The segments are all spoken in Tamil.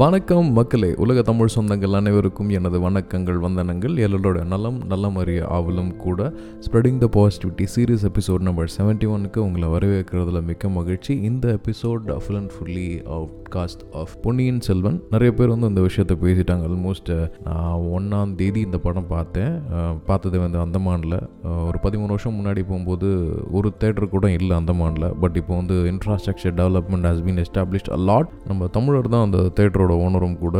வணக்கம் மக்களே உலக தமிழ் சொந்தங்கள் அனைவருக்கும் எனது வணக்கங்கள் வந்தனங்கள். எல்லோரோட நலம் நல்ல அறிய ஆவலும் கூட. Spreading the positivity series episode number seventy ஒனுக்கு உங்களை வரவேற்கிறதுல மிக்க மகிழ்ச்சி. இந்த episode full and fully out cast of Ponniyin Selvan. நிறைய பேர் வந்து இந்த விஷயத்தை பேசிட்டாங்க. ஆல்மோஸ்ட் நான் ஒன்றாம் தேதி இந்த படம் பார்த்தேன். பார்த்தது வந்து அந்தமானில். ஒரு பதிமூணு வருஷம் முன்னாடி போகும்போது ஒரு தேட்டர் கூட இல்லை அந்தமானில். பட் இப்போ வந்து infrastructure development has been established a lot நம்ம தமிழர் தான் அந்த தேட்டரோட ஓனரும் கூட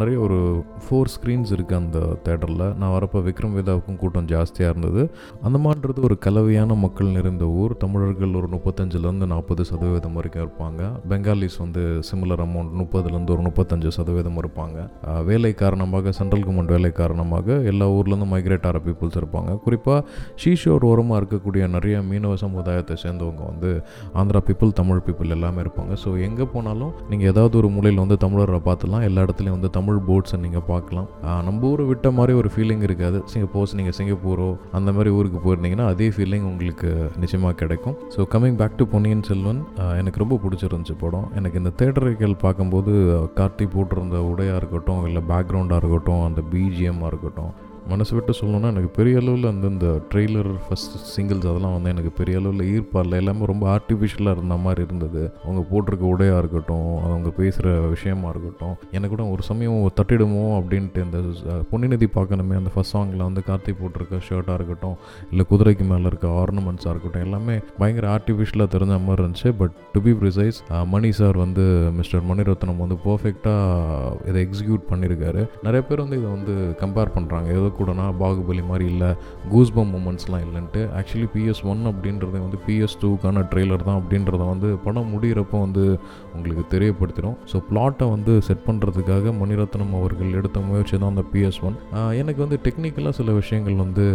நிறைய ஒரு ஃபோர் ஸ்க்ரீன்ஸ் இருக்குது அந்த தேட்டரில். நான் வரப்போ விக்ரம் வேதாவுக்கும் கூட்டம் ஜாஸ்தியாக இருந்தது. அந்தமான்றது ஒரு கலவையான மக்கள் நிறைந்த ஊர். தமிழர்கள் ஒரு முப்பத்தஞ்சுலேருந்து நாற்பது சதவீதம் வரைக்கும் இருப்பாங்க. பெங்காலிஸ் வந்து சிமிலர் அமௌண்ட் முப்பதுலேருந்து ஒரு முப்பத்தஞ்சு சதவீதம் இருப்பாங்க. வேலை காரணமாக சென்ட்ரல் கவர்மெண்ட் வேலை காரணமாக எல்லா ஊர்லேருந்து மைக்ரேட் ஆகிற பீப்புள்ஸ் இருப்பாங்க. குறிப்பாக ஷீஷோர் ஓரமாக இருக்கக்கூடிய நிறைய மீனவ சமுதாயத்தை சேர்ந்தவங்க வந்து ஆந்திரா பீப்புள் தமிழ் பீப்புள் எல்லாமே இருப்பாங்க. ஸோ எங்கே போனாலும் நீங்கள் ஏதாவது ஒரு மூலையில் வந்து தமிழர் பார்த்துலாம் எல்லா இடத்துலையும் வந்து தமிழ் போட்ஸை நீங்கள் பார்க்கலாம். நம்ம ஊரை விட்ட மாதிரி ஒரு ஃபீலிங் இருக்காது. சப்போஸ் நீங்கள் சிங்கப்பூரோ அந்த மாதிரி ஊருக்கு போயிருந்தீங்கன்னா அதே ஃபீலிங் உங்களுக்கு நிச்சயமாக கிடைக்கும். So coming back to Ponniyin Selvan எனக்கு ரொம்ப பிடிச்சிருந்துச்சு படம். எனக்கு இந்த தேட்டர்கள் பார்க்கும்போது கார்த்தி போட்டிருந்த உடையாக இருக்கட்டும் இல்லை பேக்ரவுண்டாக இருக்கட்டும் அந்த பிஜிஎம்மாக இருக்கட்டும் மனசு விட்டு சொல்லணும்னா எனக்கு பெரிய அளவில் அந்த இந்த ட்ரெய்லர் ஃபஸ்ட் சிங்கிள்ஸ் அதெல்லாம் வந்து எனக்கு பெரிய அளவில் ஈர்ப்பாரில் எல்லாமே ரொம்ப ஆர்டிஃபிஷியலாக இருந்த மாதிரி இருந்தது. அவங்க போட்டிருக்க உடையாக இருக்கட்டும் அவங்க பேசுகிற விஷயமா இருக்கட்டும். எனக்கு கூட ஒரு சமயம் தட்டிடுமோ? அப்படின்ட்டு இந்த பொன்னிநிதி பார்க்கணுமே அந்த ஃபஸ்ட் சாங்கில் வந்து கார்த்தி போட்டிருக்க ஷர்ட்டாக இருக்கட்டும் இல்லை குதிரைக்கு மேலே இருக்க ஆர்னமெண்ட்ஸாக இருக்கட்டும் எல்லாமே பயங்கர ஆர்டிஃபிஷியலாக தெரிஞ்ச மாதிரி இருந்துச்சு. But to be precise Mani sir வந்து மிஸ்டர் மணிரத்னம் வந்து பர்ஃபெக்டாக இதை எக்ஸிக்யூட் பண்ணியிருக்காரு நிறைய பேர் வந்து இதை வந்து கம்பேர் பண்ணுறாங்க ஏதோ கூடனா பாகுபலி மாதிரி இல்லை கூஸ்பம் மூமெண்ட்ஸ்லாம் இல்லைன்ட்டு. ஆக்சுவலி பிஎஸ் ஒன் அப்படின்றது வந்து பிஎஸ் டூக்கான ட்ரெய்லர் தான் அப்படின்றத வந்து படம் முடிகிறப்போ வந்து உங்களுக்கு தெரியப்படுத்திடும். ஸோ பிளாட்டை வந்து செட் பண்ணுறதுக்காக மணிரத்னம் அவர்கள் எடுத்த முயற்சி தான் அந்த பிஎஸ் ஒன் எனக்கு வந்து டெக்னிக்கலாக சில விஷயங்கள் வந்து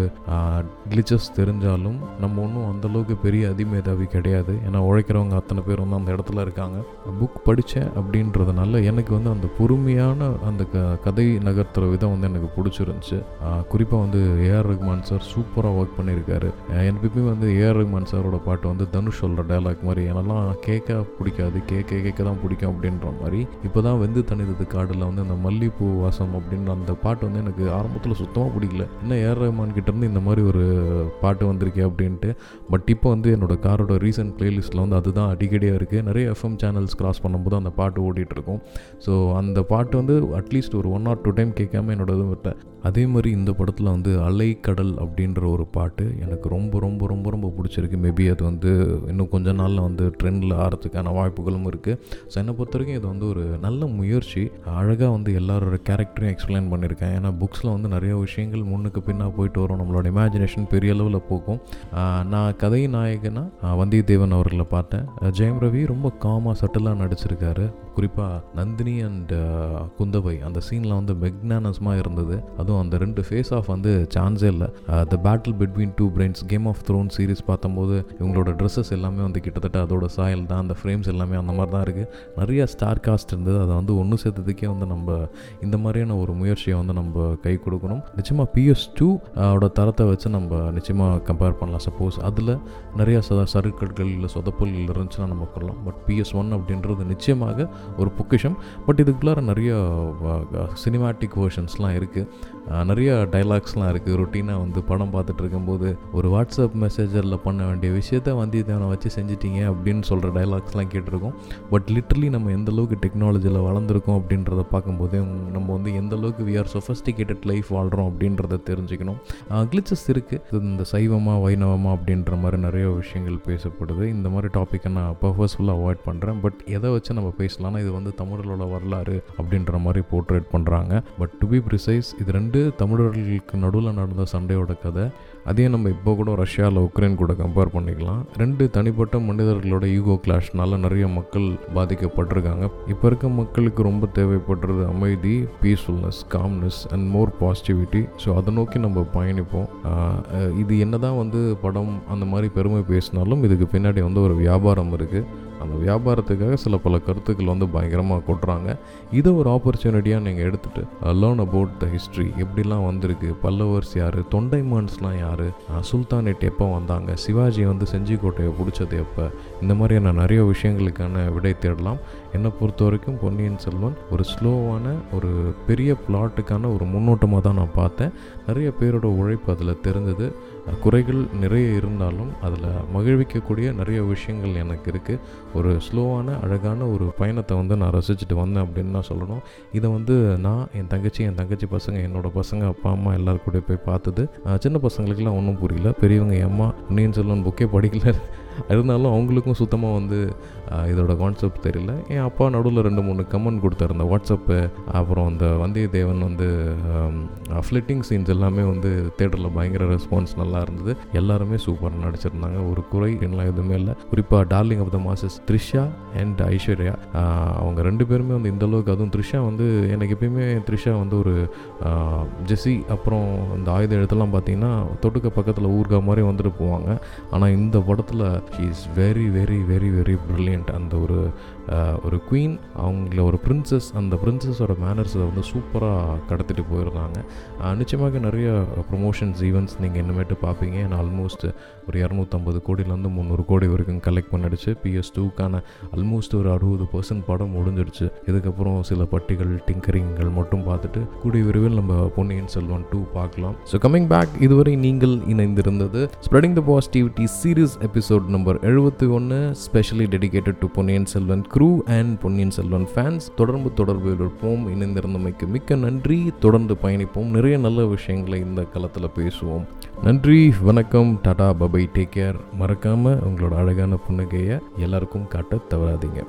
கிளிச்சஸ் தெரிஞ்சாலும் நம்ம ஒன்றும் அந்தளவுக்கு பெரிய அதிமேதாவி கிடையாது. ஏன்னா உழைக்கிறவங்க அத்தனை பேர் வந்து அந்த இடத்துல இருக்காங்க. புக் படித்தேன் அப்படின்றதுனால எனக்கு வந்து அந்த பொறுமையான அந்த க கதை நகர்த்துற விதம் வந்து எனக்கு பிடிச்சிருந்துச்சு. குறிப்பாக வந்து ஏஆர் ரஹ்மான் சார் சூப்பராக ஒர்க் பண்ணியிருக்காரு ஆஹ் வந்து ஏஆர் ரஹ்மான் சாரோட பாட்டு வந்து தனுஷ் சொல்கிற டைலாக் மாதிரி எனலாம் கேட்க பிடிக்காது கேட்க கேட்க தான் பிடிக்கும் அப்படின்ற மாதிரி. இப்போ தான் வெந்து தனிதது காடில் வந்து இந்த மல்லிப்பூ வாசம் அப்படின்ற அந்த பாட்டு வந்து எனக்கு ஆரம்பத்தில் சுத்தமாக பிடிக்கல. என்ன ஏஆர் ரஹ்மான் கிட்டேருந்து இந்த மாதிரி ஒரு பாட்டு வந்திருக்கே அப்படின்ட்டு பட் இப்போ வந்து என்னோட காரோட ரீசன்ட் ப்ளேலிஸ்ட்டில் வந்து அதுதான் அடிக்கடியாக இருக்குது நிறைய எஃப்எம் சேனல்ஸ் கிராஸ் பண்ணும்போது அந்த பாட்டு ஓடிட்டுருக்கும் ஸோ அந்த பாட்டு வந்து அட்லீஸ்ட் ஒரு ஒன் ஆர் டூ டைம் கேட்காம என்னோட இது விட்டேன். அதே மாதிரி இந்த படத்தில் வந்து அலைக்கடல் அப்படின்ற ஒரு பாட்டு எனக்கு ரொம்ப ரொம்ப ரொம்ப ரொம்ப பிடிச்சிருக்கு. மேபி அது வந்து இன்னும் கொஞ்ச நாளில் வந்து ட்ரெண்டில் ஆகிறதுக்கான வாய்ப்புகளும் இருக்குது ஸோ என்னை பொறுத்த வரைக்கும் இது வந்து ஒரு நல்ல முயற்சி. அழகாக வந்து எல்லாரோட கேரக்டரையும் எக்ஸ்பிளைன் பண்ணியிருக்கேன். ஏன்னா புக்ஸில் வந்து நிறைய விஷயங்கள் முன்னுக்கு பின்னாக போயிட்டு வரும். நம்மளோட இமேஜினேஷன் பெரிய அளவில் போகும். நான் கதை நாயகனாக வந்தியத்தேவன் அவர்களை பார்த்தேன். ஜெயம் ரவி ரொம்ப காமாக சட்டிலாக நடிச்சிருக்காரு. குறிப்பாக நந்தினி அண்ட் uh, குந்தவை அந்த சீனில் வந்து மெக்னானஸ்மாக இருந்தது. அதுவும் அந்த ரெண்டு ஃபேஸ் ஆஃப் வந்து சான்ஸே இல்லை. The battle between two brains game of throne series பார்த்தம்போது இவங்களோட ட்ரெஸ்ஸஸ் எல்லாமே வந்து கிட்டத்தட்ட அதோட சாயல் தான் அந்த ஃப்ரேம்ஸ் எல்லாமே அந்த மாதிரி தான் இருக்குது நிறையா ஸ்டார் காஸ்ட் இருந்தது. அதை வந்து ஒன்று சேர்த்ததுக்கே வந்து நம்ம இந்த மாதிரியான ஒரு முயற்சியை வந்து நம்ம கை கொடுக்கணும். நிச்சயமாக பிஎஸ் டூ அதோட uh, தரத்தை வச்சு நம்ம நிச்சயமாக கம்பேர் பண்ணலாம். சப்போஸ் அதில் நிறையா ச சருக்கட்கள் இல்லை சொதப்பல் இருந்துச்சுன்னா நம்ம கொள்ளலாம் பட் பிஎஸ் ஒன் அப்படின்றது நிச்சயமாக ஒரு பொக்கிஷம். பட் இதுக்குள்ளார நிறைய சினிமாட்டிக் வேர்ஷன்ஸ்லாம் இருக்குது நிறைய டைலாக்ஸ்லாம் இருக்குது ரொட்டீனாக வந்து படம் பார்த்துட்டு இருக்கும்போது ஒரு வாட்ஸ்அப் மெசேஜரில் பண்ண வேண்டிய விஷயத்த வந்தியத்தேவனை வச்சு செஞ்சிட்டீங்க அப்படின்னு சொல்கிற டைலாக்ஸ்லாம் கேட்டிருக்கோம். பட் லிட்ரலி நம்ம எந்த அளவுக்கு டெக்னாலஜியில் வளர்ந்துருக்கோம் அப்படின்றத பார்க்கும்போது நம்ம வந்து எந்த அளவுக்கு வி ஆர் சொஃபஸ்டிகேட்டட் லைஃப் வாழ்கிறோம் அப்படின்றத தெரிஞ்சுக்கணும். கிளிச்சஸ் இருக்குது இந்த சைவமா வைணவமா அப்படின்ற மாதிரி நிறைய விஷயங்கள் பேசப்படுது. இந்த மாதிரி டாப்பிக்கை நான் பர்பஸ்ஃபுல்லாக அவாய்ட் பண்ணுறேன் பட் எதை வச்சு நம்ம பேசலாம்னா இது வந்து தமிழரோட வரலாறு அப்படின்ற மாதிரி போர்ட்ரேட் பண்ணுறாங்க பட் டு பி ப்ரிசைஸ் இது ரெண்டு தமிழர்களுக்கு நடுவில் நடந்த சண்டையோட கதை அதே நம்ம இப்போ கூட ரஷ்யாவில் உக்ரைன் கூட கம்பேர் பண்ணிக்கலாம். ரெண்டு தனிப்பட்ட மனிதர்களோட ஈகோ கிளாஷ்னால நிறைய மக்கள் பாதிக்கப்பட்டிருக்காங்க. இப்போ இருக்க மக்களுக்கு ரொம்ப தேவைப்படுறது அமைதி peacefulness calmness and more positivity so அதை நோக்கி நம்ம பயணிப்போம். இது என்னதான் வந்து படம் அந்த மாதிரி பெருமை பேசினாலும் இதுக்கு பின்னாடி வந்து ஒரு வியாபாரம் இருக்குது அந்த வியாபாரத்துக்காக சில பல கருத்துக்கள் வந்து பயங்கரமாக கொட்டுறாங்க. இதை ஒரு ஆப்பர்ச்சுனிட்டியாக நீங்கள் எடுத்துகிட்டு லேர்ன் அபவுட் த ஹிஸ்ட்ரி எப்படிலாம் வந்திருக்கு? பல்லவர்ஸ் யார்? தொண்டைமான்ஸ்லாம் யார்? சுல்தானேட் எப்போ வந்தாங்க? சிவாஜி வந்து செஞ்சிக்கோட்டையை பிடிச்சது எப்போ? இந்த மாதிரியான நிறைய விஷயங்களுக்கான விடை தேடலாம். என்னை பொறுத்த வரைக்கும் பொன்னியின் செல்வன் ஒரு ஸ்லோவான ஒரு பெரிய பிளாட்டுக்கான ஒரு முன்னோட்டமாக தான் நான் பார்த்தேன். நிறைய பேரோட உழைப்பு அதில் தெரிஞ்சது குறைகள் நிறைய இருந்தாலும் அதில் மகிழ்விக்கக்கூடிய நிறைய விஷயங்கள் எனக்கு இருக்குது. ஒரு ஸ்லோவான அழகான ஒரு பயணத்தை வந்து நான் ரசிச்சுட்டு வந்தேன் அப்படின்னு நான் சொல்லணும். இதை வந்து நான் என் தங்கச்சி என் தங்கச்சி பசங்க என்னோடய பசங்க அப்பா அம்மா எல்லாரும் கூட போய் பார்த்தது. சின்ன பசங்களுக்கெல்லாம் ஒன்றும் புரியல. பெரியவங்க அம்மா பொன்னியின் செல்வன் புக்கே படிக்கல. இருந்தாலும் அவங்களுக்கும் சுத்தமாக வந்து இதோட கான்செப்ட் தெரியல. என் அப்பா நடுவில் ரெண்டு மூணு கமெண்ட் கொடுத்தாரு இந்த வாட்ஸ்அப்பு அப்புறம் அந்த வந்தியத்தேவன் வந்து ஃப்ளிட்டிங் சீன்ஸ் எல்லாமே வந்து தேட்டரில் பயங்கர ரெஸ்பான்ஸ் நல்லா இருந்தது. எல்லாருமே சூப்பராக நடிச்சிருந்தாங்க. ஒரு குறை எல்லாம் எதுவுமே இல்லை. குறிப்பாக darling of the masses Trisha and Aishwarya அவங்க ரெண்டு பேருமே வந்து இந்த அளவுக்கு அதுவும் த்ரிஷா வந்து எனக்கு எப்பயுமே த்ரிஷா வந்து ஒரு ஜெஸி அப்புறம் இந்த ஆயுத எழுத்தெல்லாம் பார்த்தீங்கன்னா தொட்டுக்க பக்கத்தில் ஊர்கா மாதிரி வந்துட்டு போவாங்க. ஆனால் இந்த படத்தில் she is very very very very brilliant அந்த ஒரு ஒரு குவீன் அவங்கள ஒரு பிரின்சஸ் அந்த பிரின்சஸோட மேனர்ஸை வந்து சூப்பராக கடத்திட்டு போயிருந்தாங்க. நிச்சயமாக நிறைய ப்ரொமோஷன்ஸ் ஈவெண்ட்ஸ் நீங்கள் இன்னமேட்டு பார்ப்பீங்க ஏன்னா ஆல்மோஸ்ட் ஒரு இரநூத்தம்பது கோடியிலேருந்து முந்நூறு கோடி வரைக்கும் கலெக்ட் பண்ணிடுச்சு. பிஎஸ் டூக்கான ஆல்மோஸ்ட் ஒரு அறுபது பர்சன்ட் படம் முடிஞ்சிடுச்சு. இதுக்கப்புறம் சில பட்டிகள் டிங்கரிங்கள் மட்டும் பார்த்துட்டு கூடிய விரைவில் நம்ம பொன்னியின் செல்வன் டூ பார்க்கலாம். ஸோ கமிங் பேக் இதுவரை நீங்கள் இணைந்திருந்தது spreading the positivity series episode number எழுபத்தி ஒன்று specially dedicated to Ponniyin Selvan crew and Ponniyin Selvan fans தொடர்பு தொடர்பில் இருப்போம் இணைந்திருந்தமைக்கு மிக்க நன்றி. தொடர்ந்து பயணிப்போம். நிறைய நல்ல விஷயங்களை இந்த களத்தில் பேசுவோம். நன்றி வணக்கம் டாடா பபை டேக் கேர். மறக்காமல் உங்களோட அழகான புன்னகையை எல்லாருக்கும் காட்ட தவறாதீங்க.